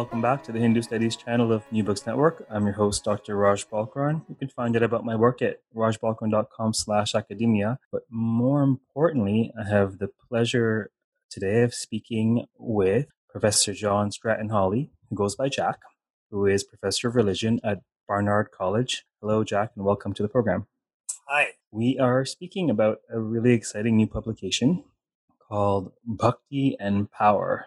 Welcome back to the Hindu Studies channel of New Books Network. I'm your host, Dr. Raj Balkaran. You can find out about my work at rajbalkaran.com slash academia. But more importantly, I have the pleasure today of speaking with Professor John Stratton Hawley, who goes by Jack, who is Professor of Religion at Barnard College. Hello, Jack, and welcome to the program. Hi. We are speaking about a really exciting new publication called Bhakti and Power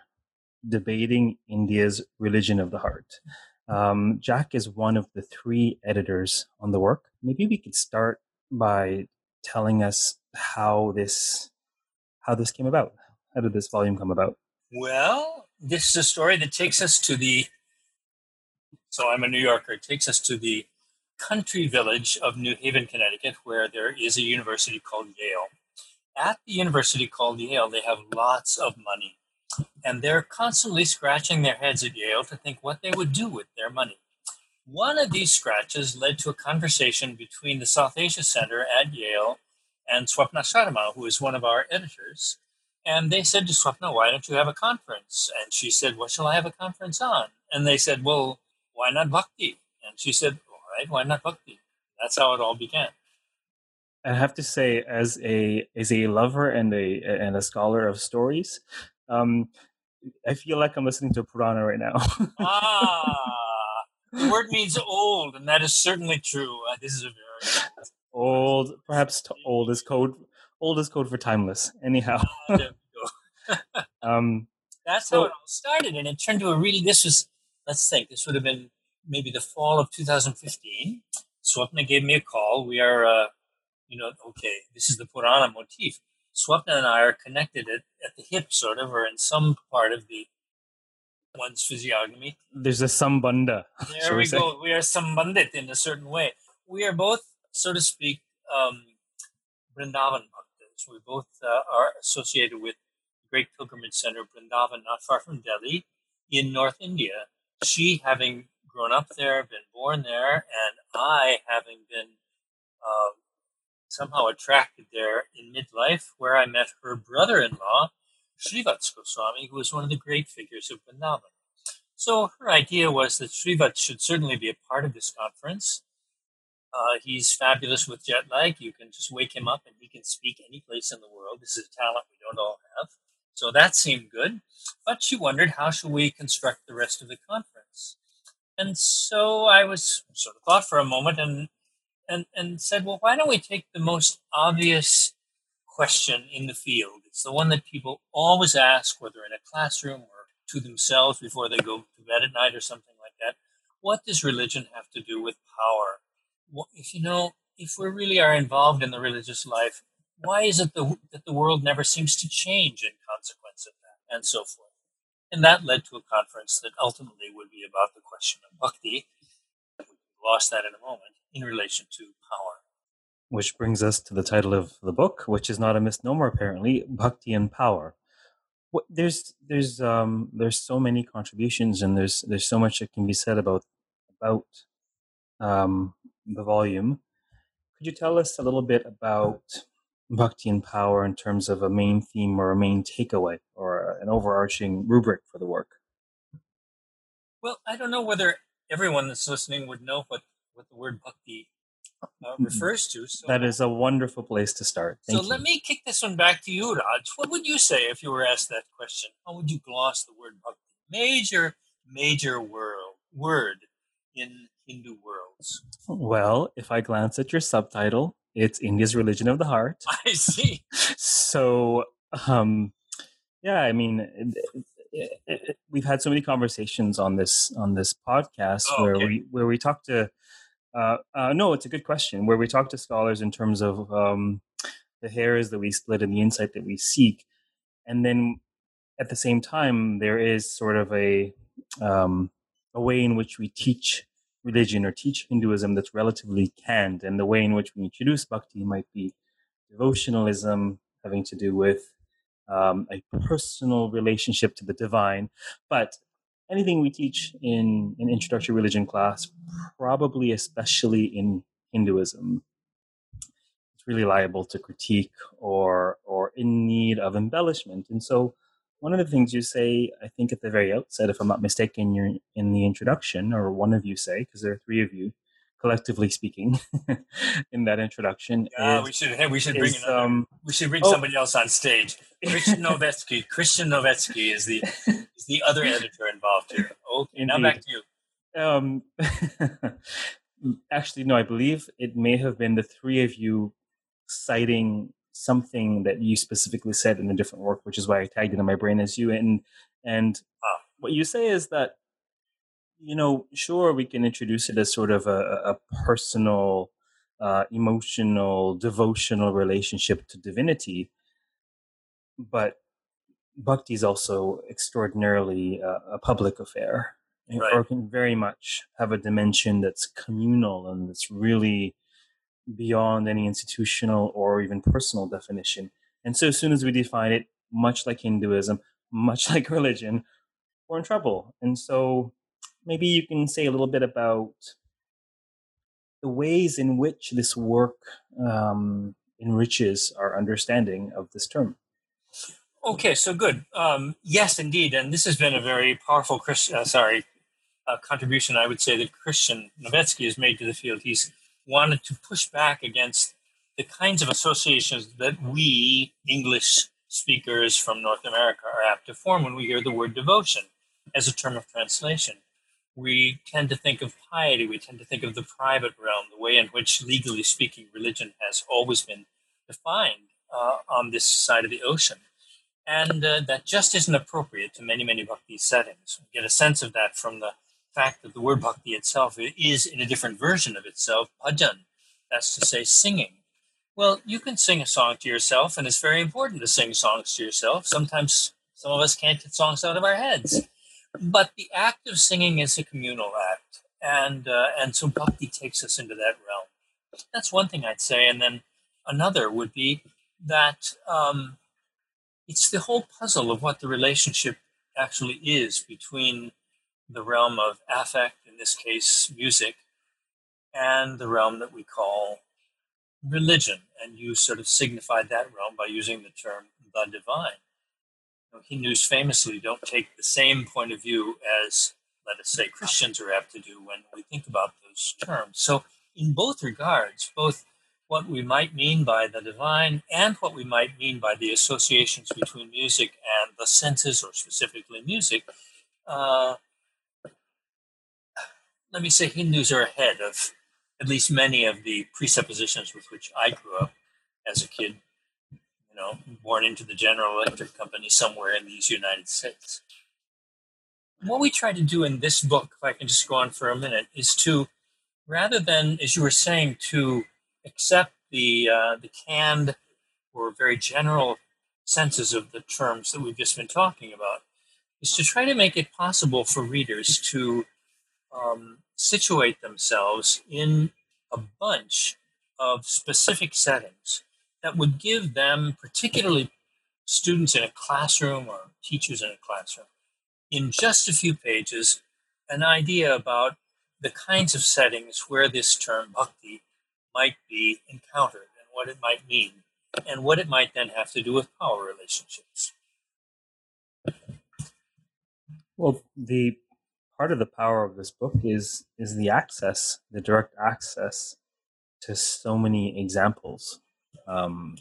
Debating India's Religion of the Heart. Um, Jack is one of the three editors on the work. Maybe we could start by telling us how this how this came about. How did this volume come about? Well, this is a story that takes us to the. So I'm a New Yorker. It takes us to the country village of New Haven, Connecticut, where there is a university called Yale. At the university called Yale, they have lots of money and they're constantly scratching their heads at Yale to think what they would do with their money. One of these scratches led to a conversation between the South Asia Center at Yale and Swapna Sharma, who is one of our editors. And they said to Swapna, Why don't you have a conference? And she said, What shall I have a conference on? And they said, Well, why not Bhakti? And she said, All right, why not Bhakti? That's how it all began. I have to say, as a as a lover and a and a scholar of stories, um, I feel like I'm listening to a Purana right now. ah, the word means old, and that is certainly true. Uh, this is a very old, perhaps t- old is code. Old is code for timeless. Anyhow, ah, um, that's so, how it all started, and it turned to a really. This was, let's think, this would have been maybe the fall of 2015. Swapna gave me a call. We are, uh, you know, okay, this is the Purana motif Swapna and I are connected at, at the hip, sort of, or in some part of the one's physiognomy. There's a sambandha. There we, we go. We are sambandhit in a certain way. We are both, so to speak, um, Vrindavan bhaktas. We both uh, are associated with the great pilgrimage center Vrindavan, not far from Delhi, in North India. She having grown up there, been born there, and I having been uh, somehow attracted there in midlife, where I met her brother in law, Srivats Goswami, who was one of the great figures of Vrindavan. So her idea was that Srivats should certainly be a part of this conference. Uh, he's fabulous with jet lag. You can just wake him up and he can speak any place in the world. This is a talent we don't all have. So that seemed good. But she wondered how shall we construct the rest of the conference? And so I was sort of thought for a moment and and, and said, well, why don't we take the most obvious question in the field? It's the one that people always ask, whether in a classroom or to themselves before they go to bed at night or something like that. What does religion have to do with power? if you know, if we really are involved in the religious life, why is it the, that the world never seems to change in consequence of that, and so forth? And that led to a conference that ultimately would be about the question of bhakti. We lost that in a moment in relation to power. Which brings us to the title of the book, which is not a misnomer apparently, Bhakti and Power. What, there's there's um there's so many contributions and there's there's so much that can be said about about um, the volume. Could you tell us a little bit about Bhakti and Power in terms of a main theme or a main takeaway or an overarching rubric for the work? Well, I don't know whether everyone that's listening would know what what the word bhakti uh, mm-hmm. refers to. So that is a wonderful place to start. Thank so you. let me kick this one back to you, Raj. What would you say if you were asked that question? How would you gloss the word bhakti? Major, major world word in Hindu worlds. Well, if I glance at your subtitle, it's India's religion of the heart. I see. so, um, yeah, I mean, we've had so many conversations on this on this podcast oh, where we where we talk to uh, uh, no, it's a good question. Where we talk to scholars in terms of um, the hairs that we split and the insight that we seek, and then at the same time, there is sort of a um, a way in which we teach religion or teach Hinduism that's relatively canned, and the way in which we introduce bhakti might be devotionalism, having to do with um, a personal relationship to the divine. But anything we teach in an introductory religion class, probably especially in Hinduism, it's really liable to critique or or in need of embellishment. And so one of the things you say, I think at the very outset, if I'm not mistaken, you're in the introduction, or one of you say, because there are three of you, collectively speaking, in that introduction. Yeah, is, we should hey, we should bring is, another, um, we should bring oh, somebody else on stage. Christian Novetzke. Christian Novetzke is the is the other editor involved here. Okay, Indeed. now back to you. Um, actually, no, I believe it may have been the three of you citing something that you specifically said in a different work, which is why I tagged it in my brain as you. And and ah. what you say is that you know, sure, we can introduce it as sort of a, a personal, uh, emotional, devotional relationship to divinity, but bhakti is also extraordinarily uh, a public affair, right. or can very much have a dimension that's communal and that's really beyond any institutional or even personal definition. And so, as soon as we define it, much like Hinduism, much like religion, we're in trouble. And so, maybe you can say a little bit about the ways in which this work um, enriches our understanding of this term. Okay, so good. Um, yes, indeed, and this has been a very powerful Christian. Uh, sorry, uh, contribution I would say that Christian Novetzke has made to the field. He's wanted to push back against the kinds of associations that we English speakers from North America are apt to form when we hear the word devotion as a term of translation. We tend to think of piety, we tend to think of the private realm, the way in which, legally speaking, religion has always been defined uh, on this side of the ocean. And uh, that just isn't appropriate to many, many bhakti settings. We get a sense of that from the fact that the word bhakti itself is in a different version of itself, bhajan, that's to say singing. Well, you can sing a song to yourself, and it's very important to sing songs to yourself. Sometimes some of us can't get songs out of our heads. But the act of singing is a communal act, and uh, and so bhakti takes us into that realm. That's one thing I'd say, and then another would be that um, it's the whole puzzle of what the relationship actually is between the realm of affect, in this case, music, and the realm that we call religion. And you sort of signified that realm by using the term the divine. Know, Hindus famously don't take the same point of view as, let us say, Christians are apt to do when we think about those terms. So, in both regards, both what we might mean by the divine and what we might mean by the associations between music and the senses, or specifically music, uh, let me say Hindus are ahead of at least many of the presuppositions with which I grew up as a kid, you know, born into the General Electric Company somewhere in these United States. What we try to do in this book, if I can just go on for a minute, is to, rather than, as you were saying, to accept the, uh, the canned or very general senses of the terms that we've just been talking about, is to try to make it possible for readers to um, situate themselves in a bunch of specific settings that would give them, particularly students in a classroom or teachers in a classroom, in just a few pages, an idea about the kinds of settings where this term bhakti might be encountered and what it might mean, and what it might then have to do with power relationships. Well, the part of the power of this book is is the access, the direct access to so many examples, um,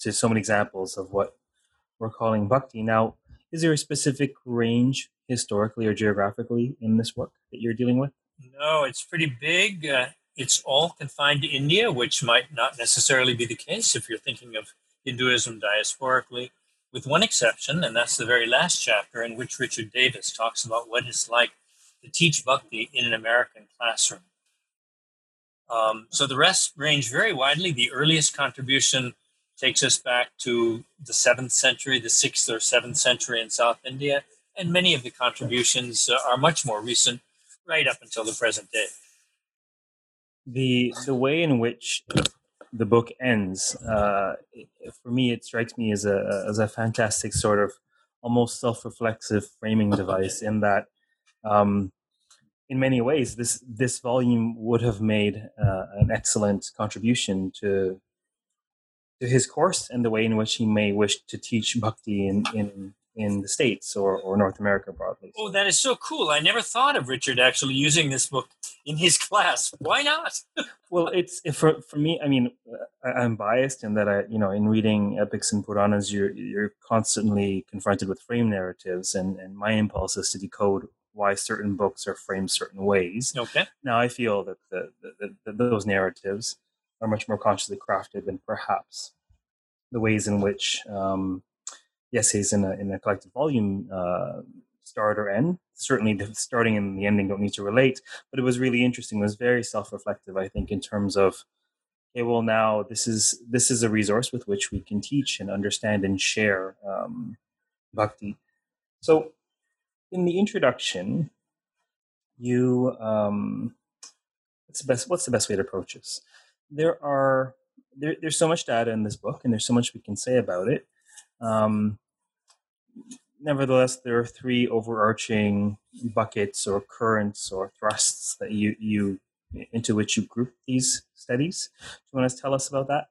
to so many examples of what we're calling bhakti. Now, is there a specific range historically or geographically in this work that you're dealing with? No, it's pretty big. Uh, it's all confined to India, which might not necessarily be the case if you're thinking of Hinduism diasporically with one exception, and that's the very last chapter in which Richard Davis talks about what it's like to teach bhakti in an American classroom. Um, so the rest range very widely. The earliest contribution takes us back to the seventh century, the sixth or seventh century in South India, and many of the contributions are much more recent, right up until the present day. The the way in which the book ends, uh, for me, it strikes me as a as a fantastic sort of almost self reflexive framing device. In that, um, in many ways, this this volume would have made uh, an excellent contribution to to his course and the way in which he may wish to teach bhakti in in, in the States or, or North America broadly. Oh, that is so cool. I never thought of Richard actually using this book in his class. Why not? well, it's for, for me, I mean, I, am biased in that I, you know, in reading epics and Puranas, you're, you're constantly confronted with frame narratives and, and my impulse is to decode why certain books are framed certain ways. Okay. Now I feel that the, the, the, those narratives are much more consciously crafted than perhaps the ways in which um, the essays in a, in a collected volume uh, start or end. Certainly, the starting and the ending don't need to relate, but it was really interesting. It was very self-reflective, I think, in terms of, okay, well, now this is this is a resource with which we can teach and understand and share um, bhakti. So, in the introduction, you um, what's the best what's the best way to approach this? There are there, there's so much data in this book, and there's so much we can say about it. Um, nevertheless, there are three overarching buckets or currents or thrusts that you you into which you group these studies. Do you want to tell us about that?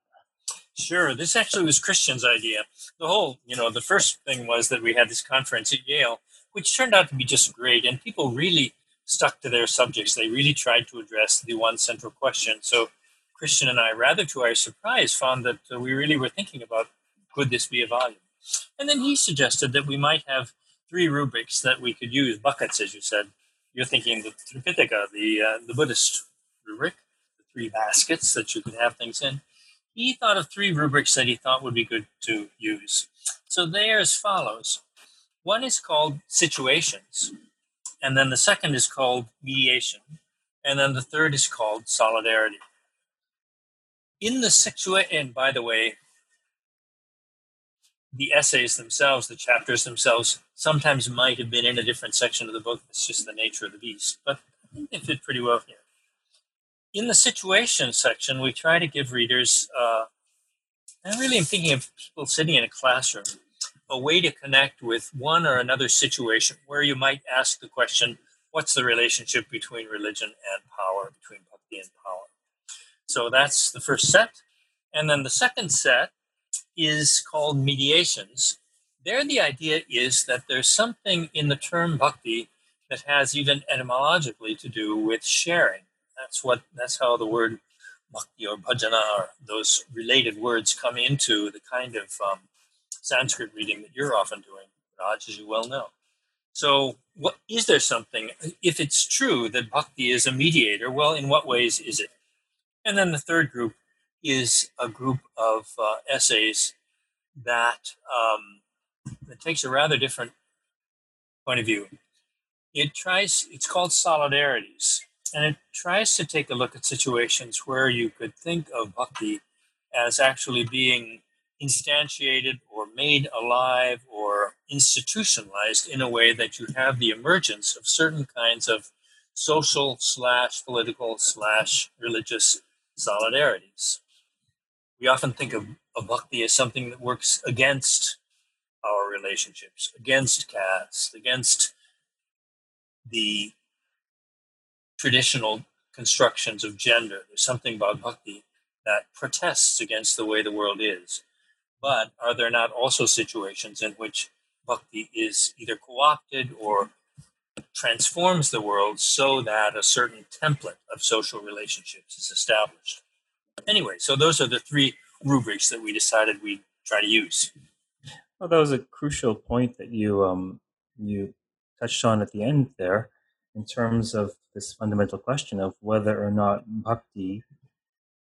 Sure. This actually was Christian's idea. The whole, you know, the first thing was that we had this conference at Yale, which turned out to be just great, and people really stuck to their subjects. They really tried to address the one central question. So Christian and I, rather to our surprise, found that uh, we really were thinking about could this be a volume? And then he suggested that we might have three rubrics that we could use, buckets, as you said. You're thinking the Tripitaka, the, uh, the Buddhist rubric, the three baskets that you could have things in. He thought of three rubrics that he thought would be good to use. So they are as follows. One is called situations, and then the second is called mediation, and then the third is called solidarity. In the situation, and by the way, the essays themselves, the chapters themselves, sometimes might have been in a different section of the book. It's just the nature of the beast. But I they fit pretty well here. In the situation section, we try to give readers, uh, and really I'm thinking of people sitting in a classroom, a way to connect with one or another situation where you might ask the question, what's the relationship between religion and power, between bhakti and power? So that's the first set. And then the second set is called mediations. There, the idea is that there's something in the term bhakti that has even etymologically to do with sharing. That's what. That's how the word bhakti or bhajana or those related words come into the kind of um, Sanskrit reading that you're often doing, Raj, as you well know. So, what is there something? If it's true that bhakti is a mediator, well, in what ways is it? And then the third group is a group of uh, essays that um, that takes a rather different point of view. It tries. It's called solidarities, and it tries to take a look at situations where you could think of bhakti as actually being instantiated or made alive or institutionalized in a way that you have the emergence of certain kinds of social slash political slash religious solidarities we often think of, of bhakti as something that works against our relationships, against caste, against the traditional constructions of gender. There's something about bhakti that protests against the way the world is. But are there not also situations in which bhakti is either co opted or transforms the world so that a certain template of social relationships is established? Anyway, so those are the three rubrics that we decided we'd try to use. Well, that was a crucial point that you um, you touched on at the end there, in terms of this fundamental question of whether or not bhakti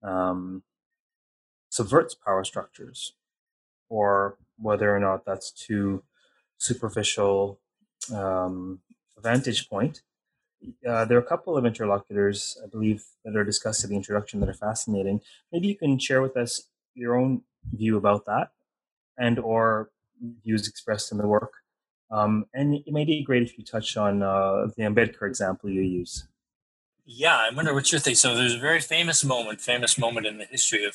um, subverts power structures, or whether or not that's too superficial um, vantage point uh, there are a couple of interlocutors, I believe, that are discussed in the introduction that are fascinating. Maybe you can share with us your own view about that, and or views expressed in the work. Um, and it may be great if you touch on uh, the Ambedkar example you use. Yeah, I wonder what you think. So there's a very famous moment, famous moment in the history of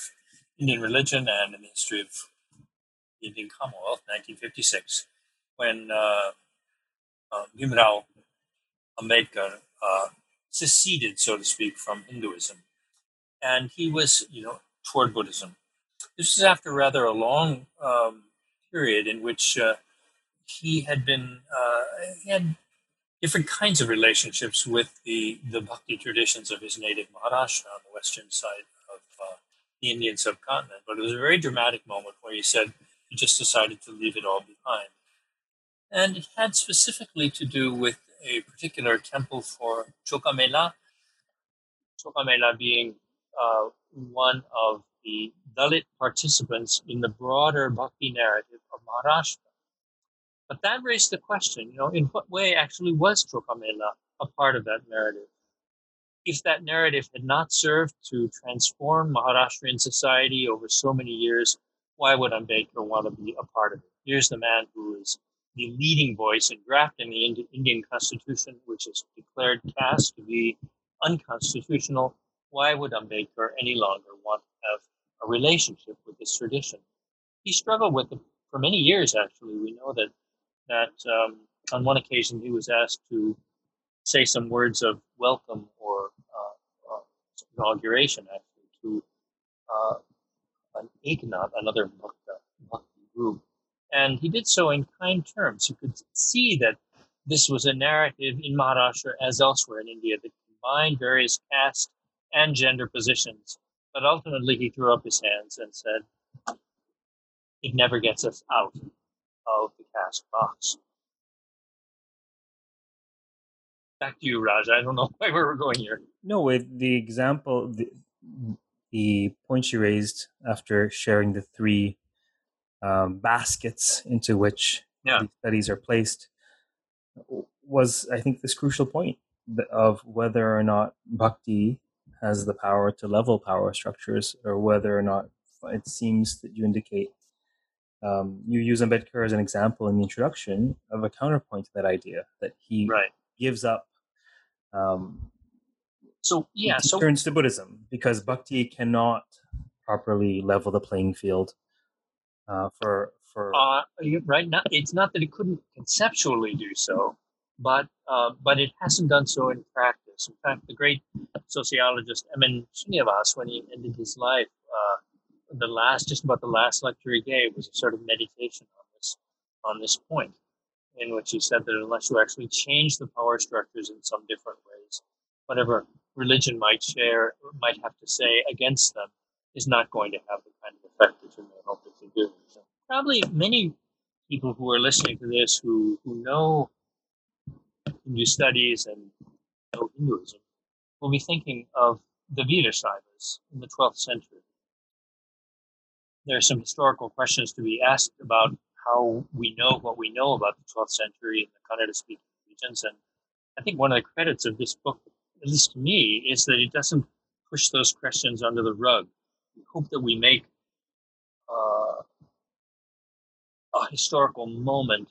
Indian religion and in the history of the Indian Commonwealth, 1956, when uh, uh, Ambedkar uh, seceded, so to speak, from Hinduism, and he was, you know, toward Buddhism. This was after rather a long um, period in which uh, he had been uh, he had different kinds of relationships with the the bhakti traditions of his native Maharashtra on the western side of uh, the Indian subcontinent. But it was a very dramatic moment where he said he just decided to leave it all behind, and it had specifically to do with a particular temple for Chokamela. Chokamela being uh, one of the Dalit participants in the broader bhakti narrative of Maharashtra. But that raised the question, you know, in what way actually was Chokamela a part of that narrative? If that narrative had not served to transform Maharashtrian society over so many years, why would Ambedkar want to be a part of it? Here's the man who is the leading voice in drafting the Indian Constitution, which is declared caste to be unconstitutional. Why would Ambedkar any longer want to have a relationship with this tradition? He struggled with it for many years, actually. We know that that um, on one occasion he was asked to say some words of welcome or uh, uh, inauguration, actually, to uh, an Eknath, another Bhakta, group. And he did so in kind terms. You could see that this was a narrative in Maharashtra as elsewhere in India that combined various caste and gender positions. But ultimately, he threw up his hands and said, It never gets us out of the caste box. Back to you, Raj. I don't know where we're going here. No, with the example, the, the point you raised after sharing the three um, baskets into which yeah. these studies are placed was, I think, this crucial point of whether or not bhakti has the power to level power structures, or whether or not it seems that you indicate um, you use Ambedkar as an example in the introduction of a counterpoint to that idea that he right. gives up. Um, so yeah, so turns to Buddhism because Bhakti cannot properly level the playing field uh, for for. Uh, right now, it's not that it couldn't conceptually do so, but uh, but it hasn't done so in practice. In fact, the great sociologist M.N. Srinivas, when he ended his life, uh, the last, just about the last lecture he gave was a sort of meditation on this, on this point, in which he said that unless you actually change the power structures in some different ways, whatever religion might share, might have to say against them, is not going to have the kind of effect that you may hope it to do. So probably many people who are listening to this who, who know Hindu studies and know Hinduism will be thinking of the Veerasaivas in the 12th century there are some historical questions to be asked about how we know what we know about the 12th century in the Kannada speaking regions. And I think one of the credits of this book, at least to me, is that it doesn't push those questions under the rug. We hope that we make uh, a historical moment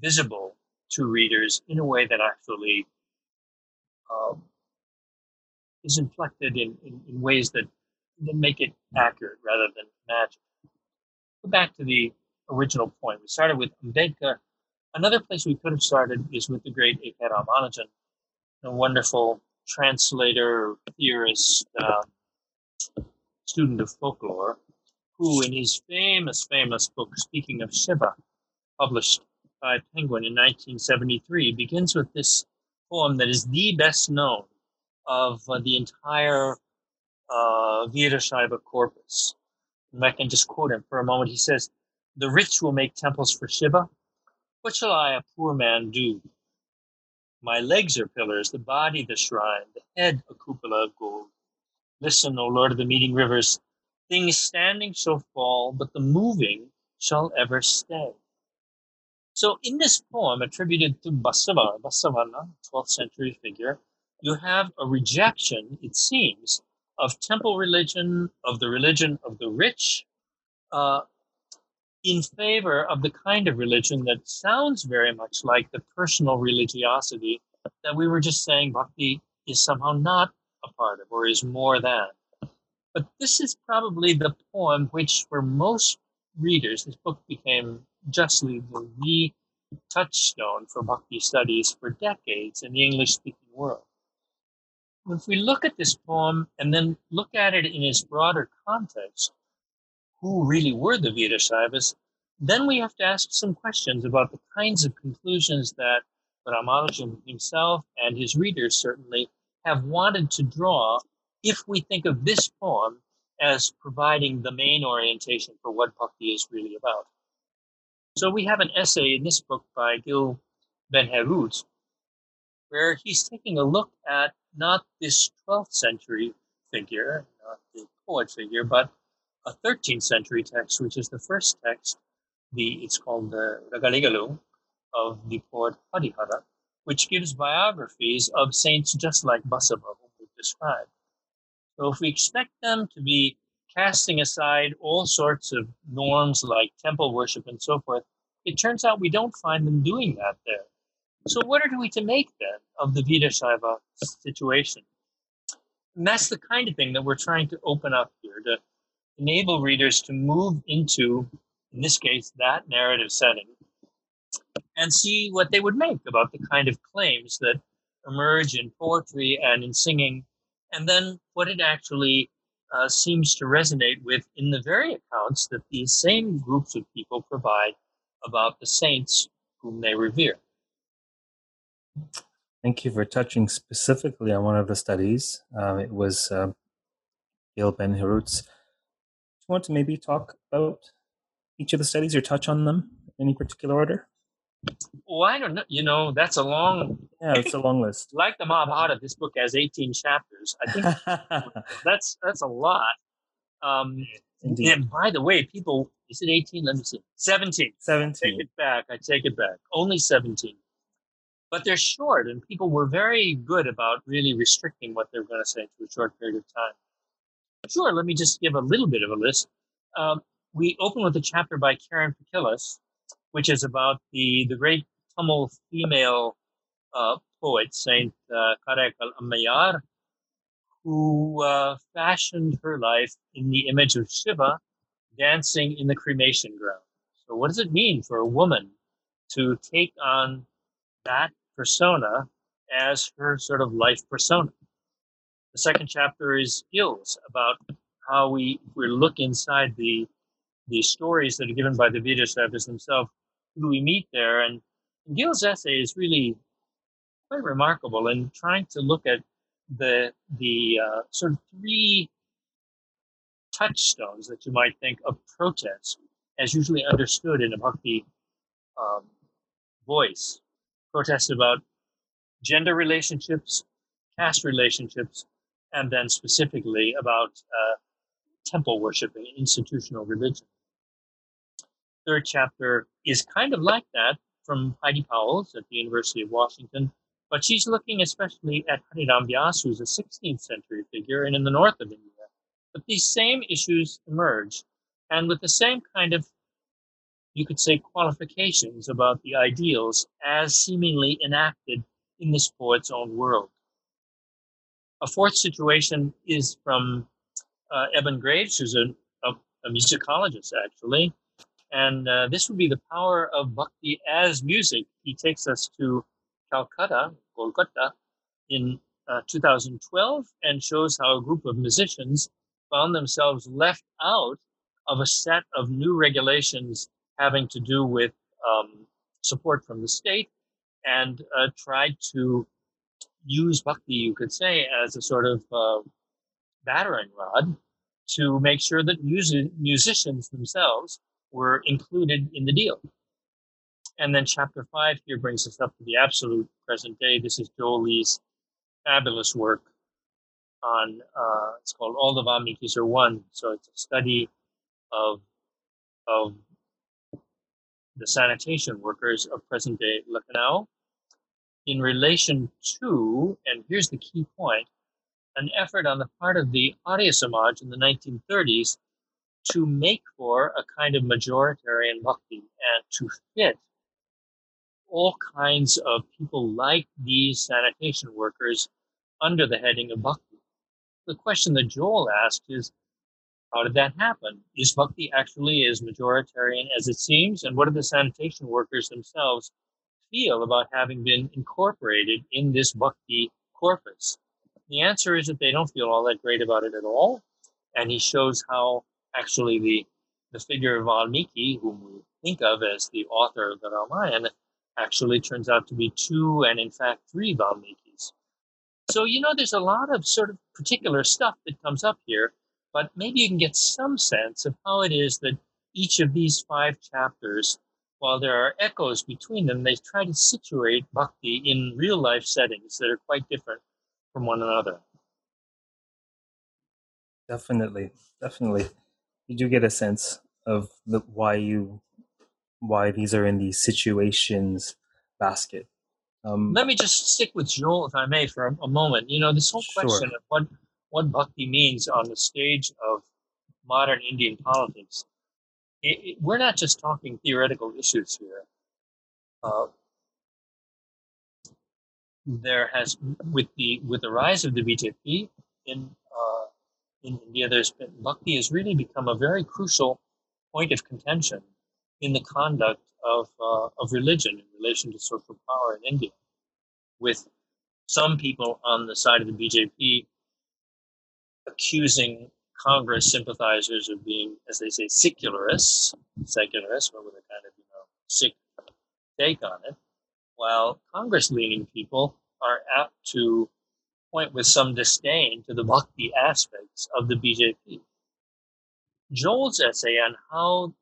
visible to readers in a way that actually um, is inflected in, in, in ways that, that make it accurate rather than magic go back to the original point. We started with Ambedkar. Another place we could have started is with the great A.K. Ramanujan, a wonderful translator, theorist, uh, student of folklore, who, in his famous, famous book, Speaking of Shiva, published by Penguin in 1973, begins with this poem that is the best known of uh, the entire uh, Veerashaiva corpus and I can just quote him for a moment. He says, The rich will make temples for Shiva. What shall I, a poor man, do? My legs are pillars, the body the shrine, the head a cupola of gold. Listen, O Lord of the meeting rivers, things standing shall fall, but the moving shall ever stay. So in this poem attributed to Basava, Basavana, 12th century figure, you have a rejection, it seems, of temple religion, of the religion of the rich, uh, in favor of the kind of religion that sounds very much like the personal religiosity that we were just saying bhakti is somehow not a part of or is more than. But this is probably the poem which, for most readers, this book became justly the touchstone for bhakti studies for decades in the English speaking world if we look at this poem and then look at it in its broader context, who really were the Veerasaivas, then we have to ask some questions about the kinds of conclusions that Ramanujan himself and his readers certainly have wanted to draw if we think of this poem as providing the main orientation for what bhakti is really about. So we have an essay in this book by Gil Ben where he's taking a look at not this 12th century figure, not the poet figure, but a 13th century text, which is the first text, the it's called the Ragalegalu of the poet Harihara, which gives biographies of saints just like Basava, whom we've described. So if we expect them to be casting aside all sorts of norms like temple worship and so forth, it turns out we don't find them doing that there. So what are we to make then of the Veerashaiva situation? And that's the kind of thing that we're trying to open up enable readers to move into, in this case, that narrative setting and see what they would make about the kind of claims that emerge in poetry and in singing, and then what it actually uh, seems to resonate with in the very accounts that these same groups of people provide about the saints whom they revere. Thank you for touching specifically on one of the studies. Uh, it was uh, Gil Ben Herut's. You want to maybe talk about each of the studies or touch on them in any particular order? Well, I don't know. You know, that's a long. Yeah, it's a long list. like the Mahabharata, this book has 18 chapters. I think that's that's a lot. Um, Indeed. And by the way, people, is it 18? Let me see. 17. 17. take it back. I take it back. Only 17. But they're short, and people were very good about really restricting what they're going to say to a short period of time. Sure, let me just give a little bit of a list. Um, we open with a chapter by Karen Pechilis, which is about the, the great Tamil female uh, poet, Saint uh, Karaikal Ammayar, who uh, fashioned her life in the image of Shiva dancing in the cremation ground. So, what does it mean for a woman to take on that persona as her sort of life persona? The second chapter is Gil's about how we, we look inside the the stories that are given by the Veerashaivis themselves who we meet there. And Gil's essay is really quite remarkable in trying to look at the the uh, sort of three touchstones that you might think of protest as usually understood in a bhakti um, voice. Protest about gender relationships, caste relationships, and then specifically about uh, temple worshiping, institutional religion third chapter is kind of like that from Heidi Pauwels at the University of Washington, but she's looking especially at Hariram Vyas, who's a 16th century figure and in the north of India. But these same issues emerge, and with the same kind of, you could say, qualifications about the ideals as seemingly enacted in this poet's own world. A fourth situation is from uh, Eben Graves, who's a, a, a musicologist, actually, and uh, this would be the power of bhakti as music. He takes us to Calcutta, Kolkata, in uh, 2012 and shows how a group of musicians found themselves left out of a set of new regulations having to do with um, support from the state and uh, tried to use bhakti, you could say, as a sort of uh, battering rod to make sure that music- musicians themselves were included in the deal. And then chapter five here brings us up to the absolute present day. This is Joel Lee's fabulous work on, uh, it's called All the Valmikis Are One. So it's a study of, of the sanitation workers of present day Lucknow in relation to, and here's the key point, an effort on the part of the Arya Samaj in the 1930s to make for a kind of majoritarian bhakti and to fit all kinds of people like these sanitation workers under the heading of bhakti. The question that Joel asked is, how did that happen? Is bhakti actually as majoritarian as it seems? And what do the sanitation workers themselves feel about having been incorporated in this bhakti corpus? The answer is that they don't feel all that great about it at all. And he shows how actually the the figure of Valmiki, whom we think of as the author of the Ramayana actually turns out to be two and in fact three Valmikis. So, you know, there's a lot of sort of particular stuff that comes up here, but maybe you can get some sense of how it is that each of these five chapters, while there are echoes between them, they try to situate bhakti in real life settings that are quite different from one another. Definitely, definitely. You do get a sense of the why you why these are in these situations basket. Um, Let me just stick with Joel, if I may, for a, a moment. You know, this whole question sure. of what what bhakti means on the stage of modern Indian politics. It, it, we're not just talking theoretical issues here. Uh, there has, with the with the rise of the BJP in uh, in India, there's been bhakti has really become a very crucial point of contention in the conduct of, uh, of religion in relation to social power in India, with some people on the side of the BJP accusing Congress sympathizers of being, as they say, secularists, secularists, but with a kind of, you know, sick take on it, while Congress leaning people are apt to point with some disdain to the bhakti aspects of the BJP. Joel's essay on how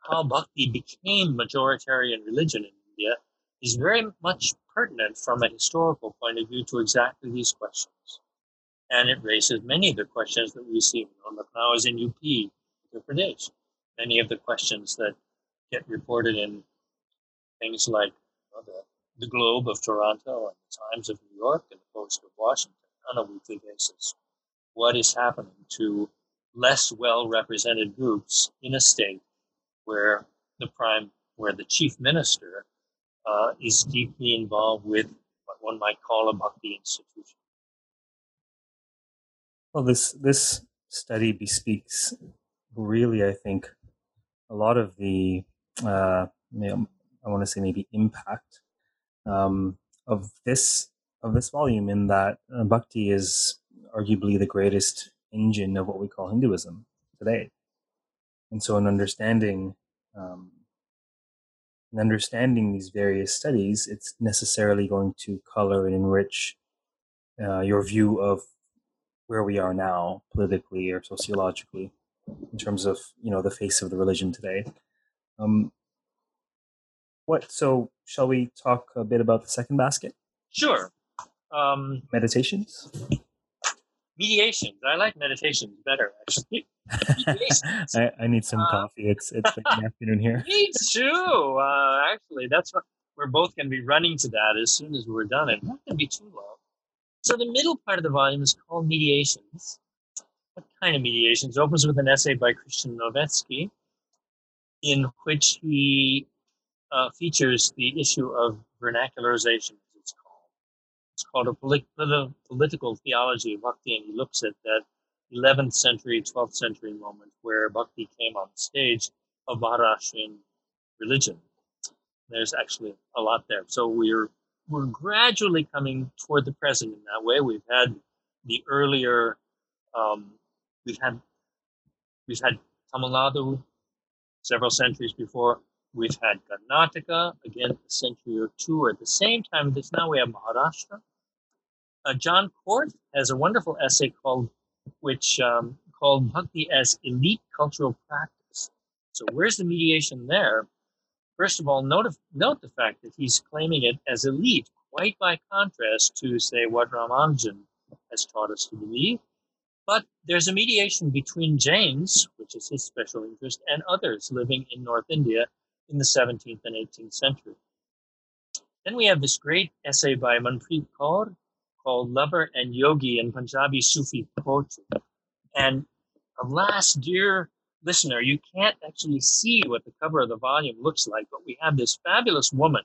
how bhakti became majoritarian religion in India is very much pertinent from a historical point of view to exactly these questions. And it raises many of the questions that we see. on the is in UP, Uttar Pradesh. Many of the questions that get reported in things like the, the Globe of Toronto and the Times of New York and the Post of Washington on a weekly basis. What is happening to less well represented groups in a state where the prime, where the chief minister uh, is deeply involved with what one might call a bhakti institution. Well, this this study bespeaks really, I think, a lot of the uh, know, I want to say maybe impact um, of this of this volume in that uh, bhakti is arguably the greatest engine of what we call Hinduism today. And so, in understanding, um, in understanding these various studies, it's necessarily going to color and enrich uh, your view of where we are now, politically or sociologically, in terms of you know the face of the religion today. Um, what? So, shall we talk a bit about the second basket? Sure. Um, Meditations. Mediations. I like meditations better, actually. I, I, need some uh, coffee. It's it's the afternoon here. Me too. Uh, actually, that's what we're both going to be running to that as soon as we're done. It's not going to be too long. So the middle part of the volume is called Mediations. What kind of mediations? It opens with an essay by Christian Novetzke, in which he uh, features the issue of vernacularization as it's called. it's called a polit- political theology of Bhakti, and he looks at that 11th century, 12th century moment where Bhakti came on the stage of Maharashtrian religion. There's actually a lot there. So we're we're gradually coming toward the present in that way. We've had the earlier, um, we've had we've had Tamil Nadu several centuries before. We've had Karnataka again a century or two, or at the same time this now we have Maharashtra. Uh, John Cort has a wonderful essay called, which um, called Bhakti as elite cultural practice. So where's the mediation there? First of all, note, note the fact that he's claiming it as elite, quite by contrast to, say, what Ramanujan has taught us to believe. But there's a mediation between Jains, which is his special interest, and others living in North India in the 17th and 18th century. Then we have this great essay by Manpreet Kaur called Lover and Yogi in Punjabi Sufi poetry. And alas, dear listener, you can't actually see what the cover of the volume looks like, but we have this fabulous woman.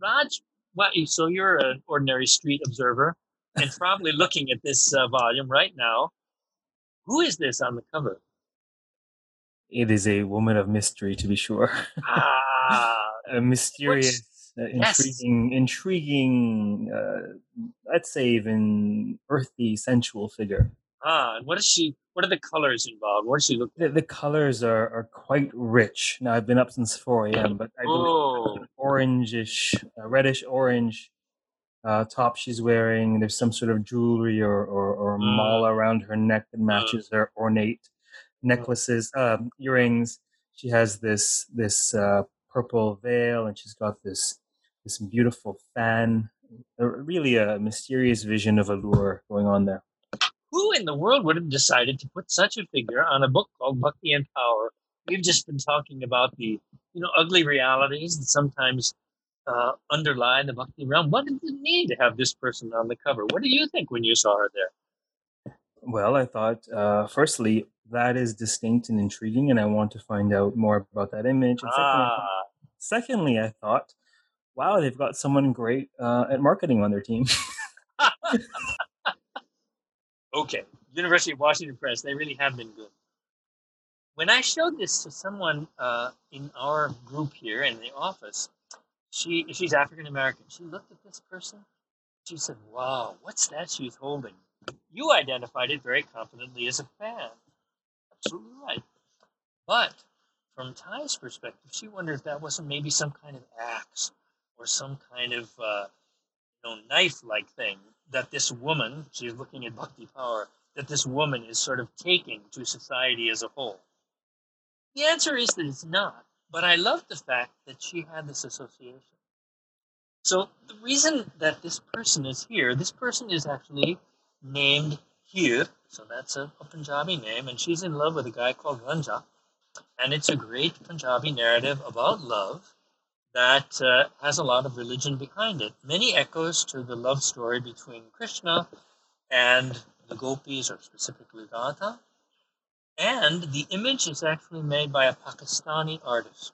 Raj, well, so you're an ordinary street observer and probably looking at this uh, volume right now. Who is this on the cover? It is a woman of mystery, to be sure. Ah, a mysterious uh, intriguing, yes. intriguing, uh, let's say even earthy, sensual figure. Ah, what is she? What are the colors involved? What does she look? The, the colors are, are quite rich. Now I've been up since four a.m., but I believe Oh, orangish, uh, reddish orange uh, top she's wearing. There's some sort of jewelry or, or, or Mm. mala around her neck that matches her ornate necklaces, um, earrings. She has this this uh, purple veil, and she's got this this beautiful fan. Uh, Really, a mysterious vision of allure going on there. Who in the world would have decided to put such a figure on a book called Bhakti and Power? We've just been talking about the you know ugly realities that sometimes uh, underlie the Bhakti realm. What did it mean to have this person on the cover? What do you think when you saw her there? Well, I thought, uh, firstly, that is distinct and intriguing, and I want to find out more about that image. And secondly, I thought- Ah, secondly, I thought, wow, they've got someone great uh, at marketing on their team. okay. University of Washington Press, they really have been good. When I showed this to someone uh, in our group here in the office, she she's African American. She looked at this person. She said, "Wow, what's that she's holding?" You identified it very confidently as a fan. Absolutely right. But from Ty's perspective, she wondered if that wasn't maybe some kind of axe or some kind of uh, you know knife-like thing that this woman, she's looking at Bhakti Power, that this woman is sort of taking to society as a whole. The answer is that it's not. But I love the fact that she had this association. So the reason that this person is here, this person is actually named Hir, so that's a, a Punjabi name, and she's in love with a guy called Ranjha. And it's a great Punjabi narrative about love that uh, has a lot of religion behind it. Many echoes to the love story between Krishna and the gopis, or specifically Radha. And the image is actually made by a Pakistani artist.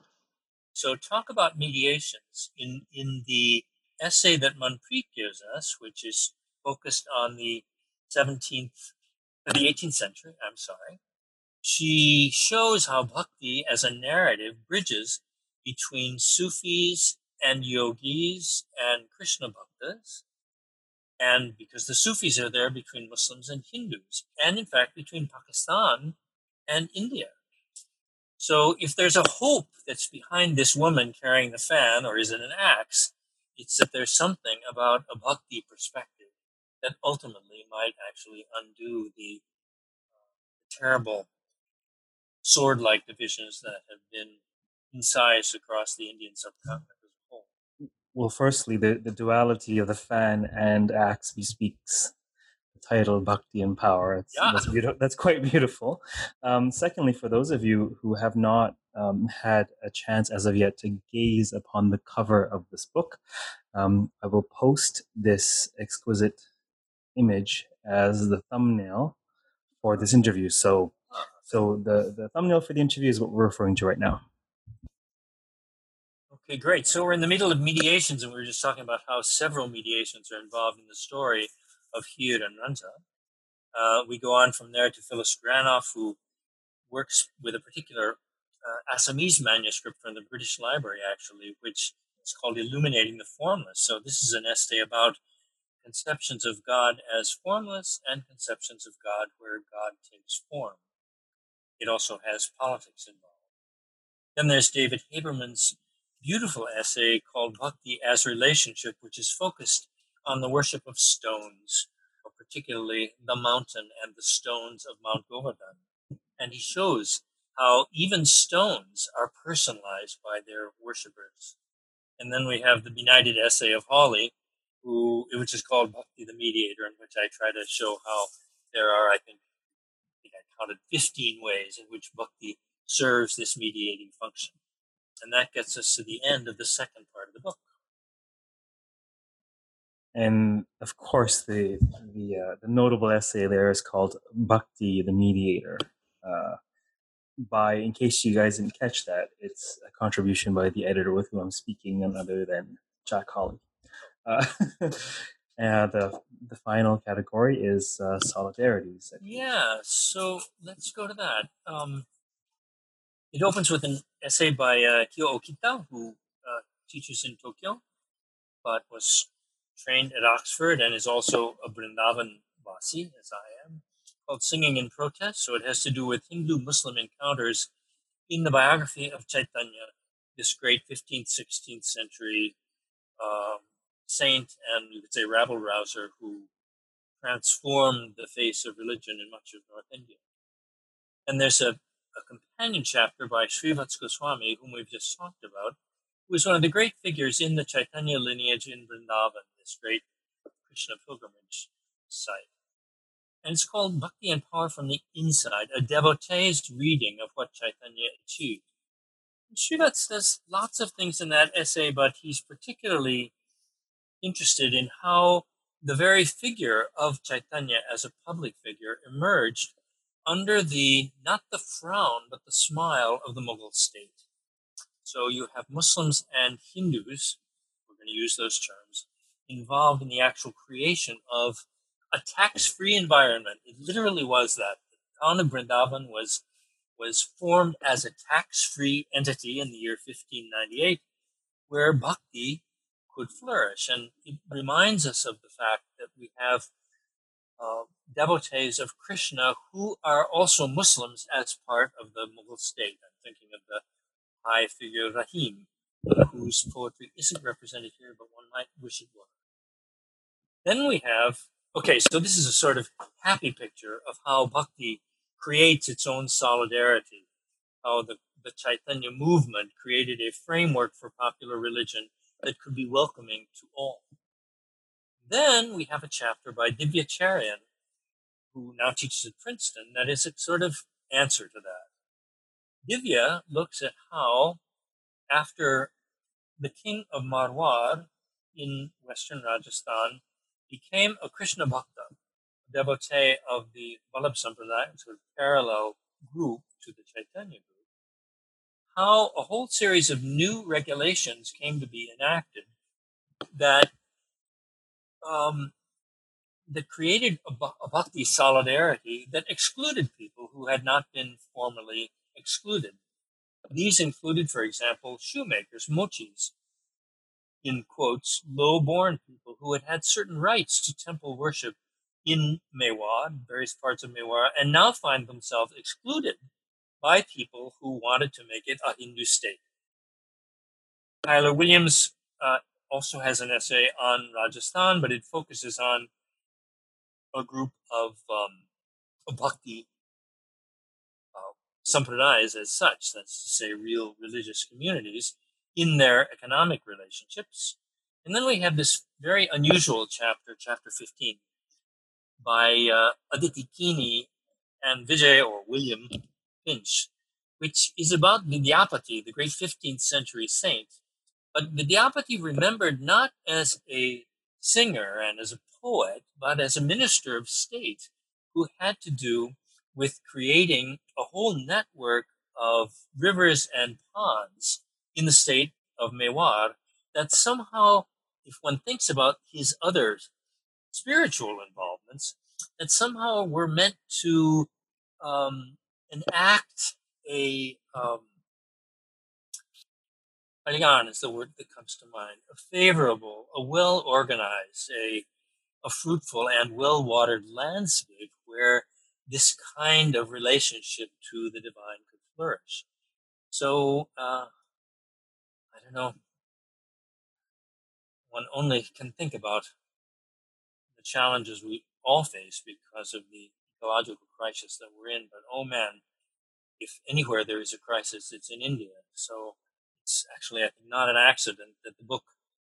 So talk about mediations. In in the essay that Manpreet gives us, which is focused on the 17th, uh, the 18th century, I'm sorry, she shows how bhakti as a narrative bridges between Sufis and yogis and Krishna bhaktas. And because the Sufis are there between Muslims and Hindus, and in fact between Pakistan and India. So if there's a hope that's behind this woman carrying the fan, or is it an axe, it's that there's something about a bhakti perspective that ultimately might actually undo the, uh, terrible sword-like divisions that have been incised across the Indian subcontinent as a whole. Well, firstly, the, the duality of the fan and axe bespeaks the title Bhakti and Power. It's, Yeah. that's, beautiful. that's quite beautiful. Um, secondly, for those of you who have not um, had a chance as of yet to gaze upon the cover of this book, um, I will post this exquisite image as the thumbnail for this interview. So, so the, the thumbnail for the interview is what we're referring to right now. Okay, great. So we're in the middle of mediations, and we were just talking about how several mediations are involved in the story of Hir and Ranjha. Uh, we go on from there to Phyllis Granoff, who works with a particular uh, Assamese manuscript from the British Library, actually, which is called Illuminating the Formless. So this is an essay about conceptions of God as formless and conceptions of God where God takes form. It also has politics involved. Then there's David Haberman's beautiful essay called Bhakti as Relationship, which is focused on the worship of stones, or particularly the mountain and the stones of Mount Govardhan. And he shows how even stones are personalized by their worshippers. And then we have the benighted essay of Hawley, who, which is called Bhakti the Mediator, in which I try to show how there are, I think, I think I counted 15 ways in which Bhakti serves this mediating function. And that gets us to the end of the second part of the book. And of course, the the, uh, the notable essay there is called Bhakti, the Mediator. Uh, by, in case you guys didn't catch that, it's a contribution by the editor with whom I'm speaking, none other than Jack Hawley. Uh, and the the final category is uh, solidarities. Yeah, so let's go to that. Um, it opens with an essay by uh, Kyo Okita, who uh, teaches in Tokyo, but was trained at Oxford and is also a Brindavan Vasi, as I am, called Singing in Protest. So it has to do with Hindu Muslim encounters in the biography of Chaitanya, this great 15th, 16th century um, saint and you could say rabble rouser who transformed the face of religion in much of North India. And there's a, a companion chapter by Srivats Goswami, whom we've just talked about, who is one of the great figures in the Chaitanya lineage in Vrindavan, this great Krishna pilgrimage site. And it's called Bhakti and Power from the Inside, a devotee's reading of what Chaitanya achieved. And Srivats says lots of things in that essay, but he's particularly interested in how the very figure of Chaitanya as a public figure emerged under the, not the frown, but the smile of the Mughal state. So you have Muslims and Hindus, we're going to use those terms, involved in the actual creation of a tax-free environment. It literally was that. The town of Vrindavan was, was formed as a tax-free entity in the year 1598, where bhakti could flourish. And it reminds us of the fact that we have devotees of Krishna who are also Muslims as part of the Mughal state. I'm thinking of the high figure Rahim, whose poetry isn't represented here, but one might wish it were. Then we have, okay, so this is a sort of happy picture of how bhakti creates its own solidarity, how the, the Chaitanya movement created a framework for popular religion that could be welcoming to all. Then we have a chapter by Divya Cherian, who now teaches at Princeton, that is a sort of answer to that. Divya looks at how, after the king of Marwar in western Rajasthan became a Krishna Bhakta, a devotee of the Vallabh Sampradaya, sort of parallel group to the Chaitanya group, how a whole series of new regulations came to be enacted that um, that created a, bhakti solidarity that excluded people who had not been formally excluded. These included, for example, shoemakers, mochis, in quotes, low-born people who had had certain rights to temple worship in Mewar, various parts of Mewar, and now find themselves excluded by people who wanted to make it a Hindu state. Tyler Williams uh, also has an essay on Rajasthan, but it focuses on a group of um, bhakti uh, sampradayas as such, that's to say, real religious communities, in their economic relationships. And then we have this very unusual chapter, chapter 15, by uh, Aditi Kini and Vijay or William Finch, which is about Vidyapati, the great 15th century saint. But Vidyapati remembered not as a singer and as a poet, but as a minister of state who had to do with creating a whole network of rivers and ponds in the state of Mewar that somehow, if one thinks about his other spiritual involvements, that somehow were meant to um, enact a um, is the word that comes to mind. A favorable, a well organized, a a fruitful and well watered landscape where this kind of relationship to the divine could flourish. So uh, I don't know. One only can think about the challenges we all face because of the ecological crisis that we're in. But oh man, if anywhere there is a crisis, it's in India. So it's actually, I think, not an accident that the book,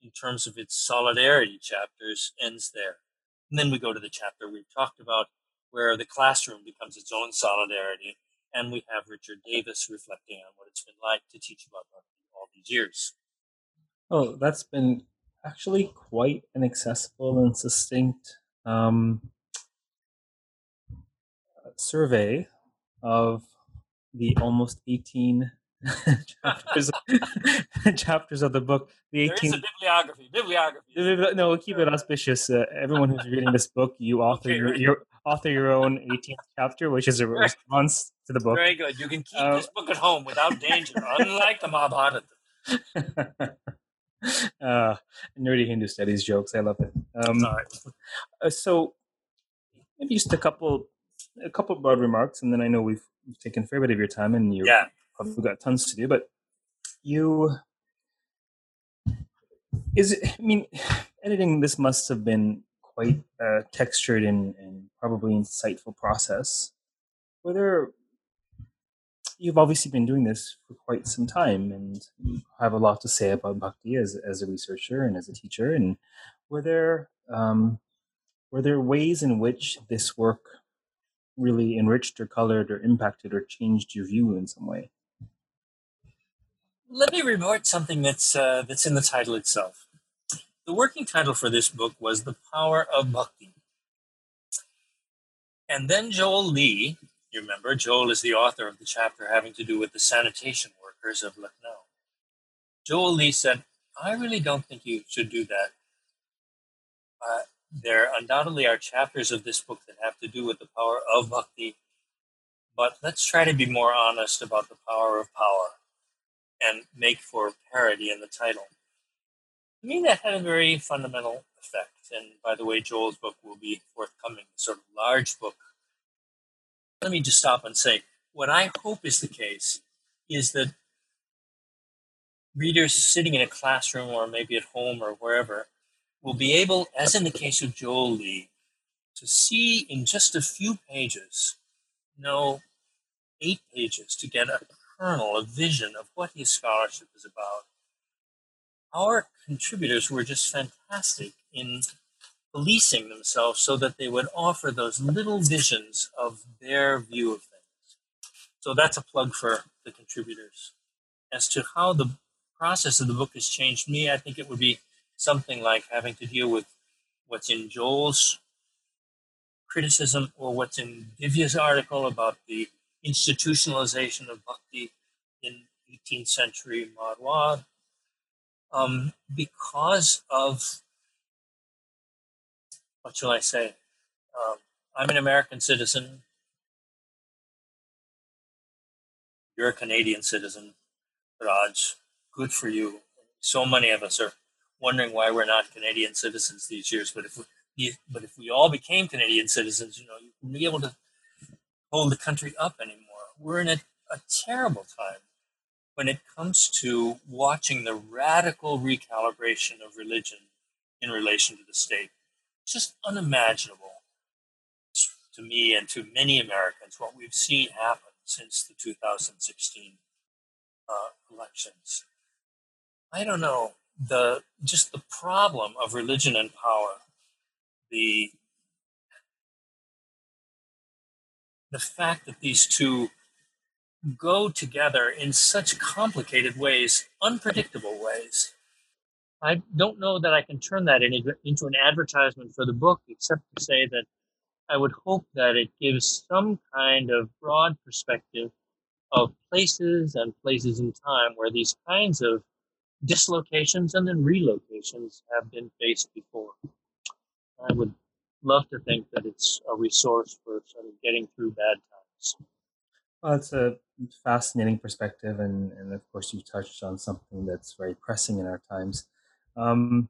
in terms of its solidarity chapters, ends there. And then we go to the chapter we've talked about, where the classroom becomes its own solidarity, and we have Richard Davis reflecting on what it's been like to teach about all these years. Oh, that's been actually quite an accessible and succinct um, survey of the almost 18 chapters, chapters of the book. The 18th, there is a bibliography. Bibliography. No, we'll keep it auspicious. Uh, everyone who's reading this book, you author okay, your, your, author your own 18th chapter, which is a response to the book. Very good. You can keep um, this book at home without danger, unlike the Mahabharata. uh, nerdy Hindu studies jokes. I love it. Um, uh, so, maybe just a couple a couple broad remarks, and then I know we've, we've taken a fair bit of your time, and you've yeah. Probably got tons to do. But you, is it? I mean, editing this must have been quite a textured and, and probably insightful process. Were there you've obviously been doing this for quite some time and have a lot to say about bhakti as, as a researcher and as a teacher and were there um, were there ways in which this work really enriched or colored or impacted or changed your view in some way let me report something that's uh, that's in the title itself the working title for this book was the power of bhakti and then joel lee you remember, Joel is the author of the chapter having to do with the sanitation workers of Lucknow. Joel Lee said, I really don't think you should do that. Uh, there undoubtedly are chapters of this book that have to do with the power of bhakti, but let's try to be more honest about the power of power and make for parody in the title. To me, that had a very fundamental effect. And by the way, Joel's book will be forthcoming, sort of large book let me just stop and say what I hope is the case is that readers sitting in a classroom or maybe at home or wherever will be able, as in the case of Joel Lee, to see in just a few pages, no, eight pages, to get a kernel, a vision of what his scholarship is about. Our contributors were just fantastic in policing themselves so that they would offer those little visions of their view of things. So that's a plug for the contributors. As to how the process of the book has changed me, I think it would be something like having to deal with what's in Joel's criticism or what's in Divya's article about the institutionalization of bhakti in 18th century Marwar. Um, because of what shall I say? Um, I'm an American citizen. You're a Canadian citizen, Raj. Good for you. So many of us are wondering why we're not Canadian citizens these years. But if we, but if we all became Canadian citizens, you know, you wouldn't be able to hold the country up anymore. We're in a, a terrible time when it comes to watching the radical recalibration of religion in relation to the state It's just unimaginable to me and to many Americans what we've seen happen since the 2016 uh, elections. I don't know the just the problem of religion and power, the the fact that these two go together in such complicated ways, unpredictable ways, I don't know that I can turn that into an advertisement for the book, except to say that I would hope that it gives some kind of broad perspective of places and places in time where these kinds of dislocations and then relocations have been faced before. I would love to think that it's a resource for sort of getting through bad times. Well, it's a fascinating perspective, and, and of course, you touched on something that's very pressing in our times. Um,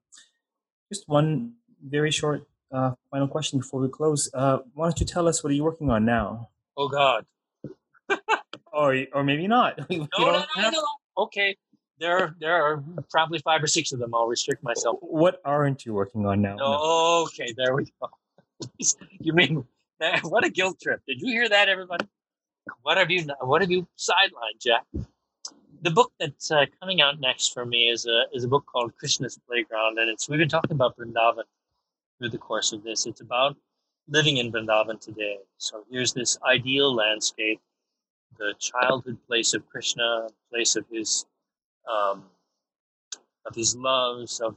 just one very short uh, final question before we close. Uh, why don't you tell us what are you working on now? Oh God. or or maybe not. no, no, no, no. Okay. There, there are probably five or six of them. I'll restrict myself. What aren't you working on now? No, okay, there we go. you mean what a guilt trip? Did you hear that, everybody? What have you? What have you sidelined, Jack? the book that's uh, coming out next for me is a is a book called Krishna's Playground, and it's we've been talking about Vrindavan through the course of this. It's about living in Vrindavan today. So here's this ideal landscape, the childhood place of Krishna, place of his um, of his loves, of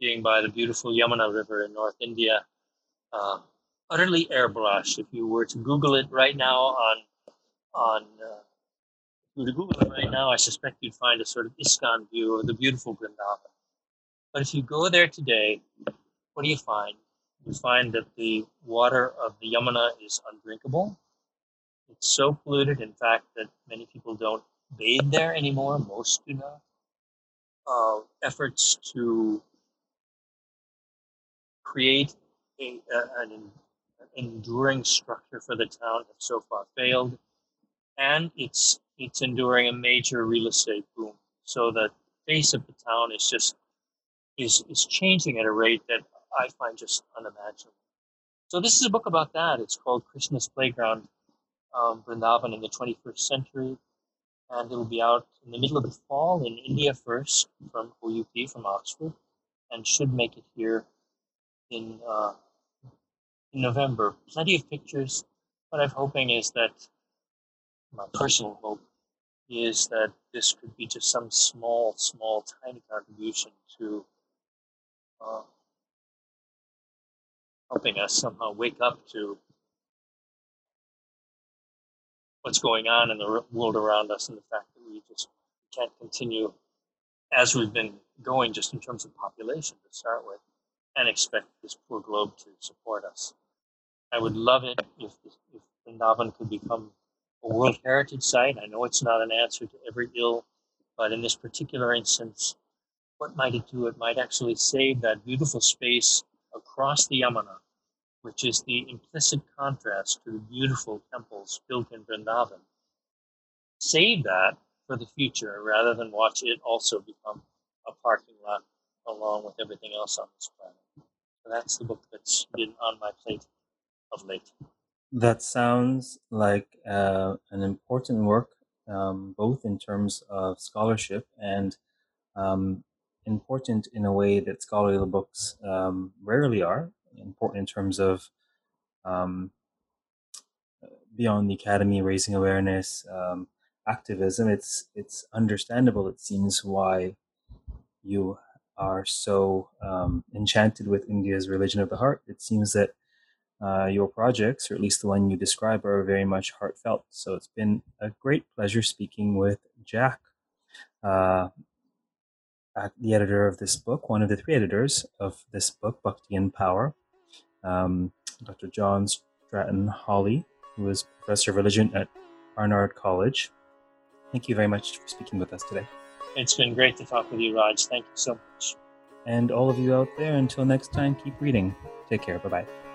being by the beautiful Yamuna River in North India. Uh, utterly airbrushed. If you were to Google it right now on on uh, were to Google it right now, I suspect you'd find a sort of ISKCON view of the beautiful Vrindavan. But if you go there today, what do you find? You find that the water of the Yamuna is undrinkable. It's so polluted, in fact, that many people don't bathe there anymore. Most do not. Uh, efforts to create a, an, enduring structure for the town have so far failed, and it's it's enduring a major real estate boom. So the face of the town is just is is changing at a rate that I find just unimaginable. So this is a book about that. It's called Krishna's Playground, um, Vrindavan in the 21st Century, and it will be out in the middle of the fall in India first from OUP from Oxford, and should make it here in uh, in November. Plenty of pictures. What I'm hoping is that my personal hope is that this could be just some small, small, tiny contribution to uh, helping us somehow wake up to what's going on in the world around us and the fact that we just can't continue as we've been going just in terms of population to start with and expect this poor globe to support us. I would love it if, if Vrindavan could become a World Heritage Site. I know it's not an answer to every ill, but in this particular instance, what might it do? It might actually save that beautiful space across the Yamuna, which is the implicit contrast to the beautiful temples built in Vrindavan. Save that for the future rather than watch it also become a parking lot along with everything else on this planet. So that's the book that's been on my plate of late. That sounds like uh, an important work, um, both in terms of scholarship and um, important in a way that scholarly books um, rarely are. Important in terms of um, beyond the academy, raising awareness, um, activism. It's it's understandable. It seems why you are so um, enchanted with India's religion of the heart. It seems that uh, your projects, or at least the one you describe, are very much heartfelt. So it's been a great pleasure speaking with Jack, uh, the editor of this book, one of the three editors of this book, Bhakti and Power, um, Dr. John Stratton Hawley, who is professor of religion at Barnard College. Thank you very much for speaking with us today. It's been great to talk with you, Raj. Thank you so much. And all of you out there, until next time, keep reading. Take care. Bye bye.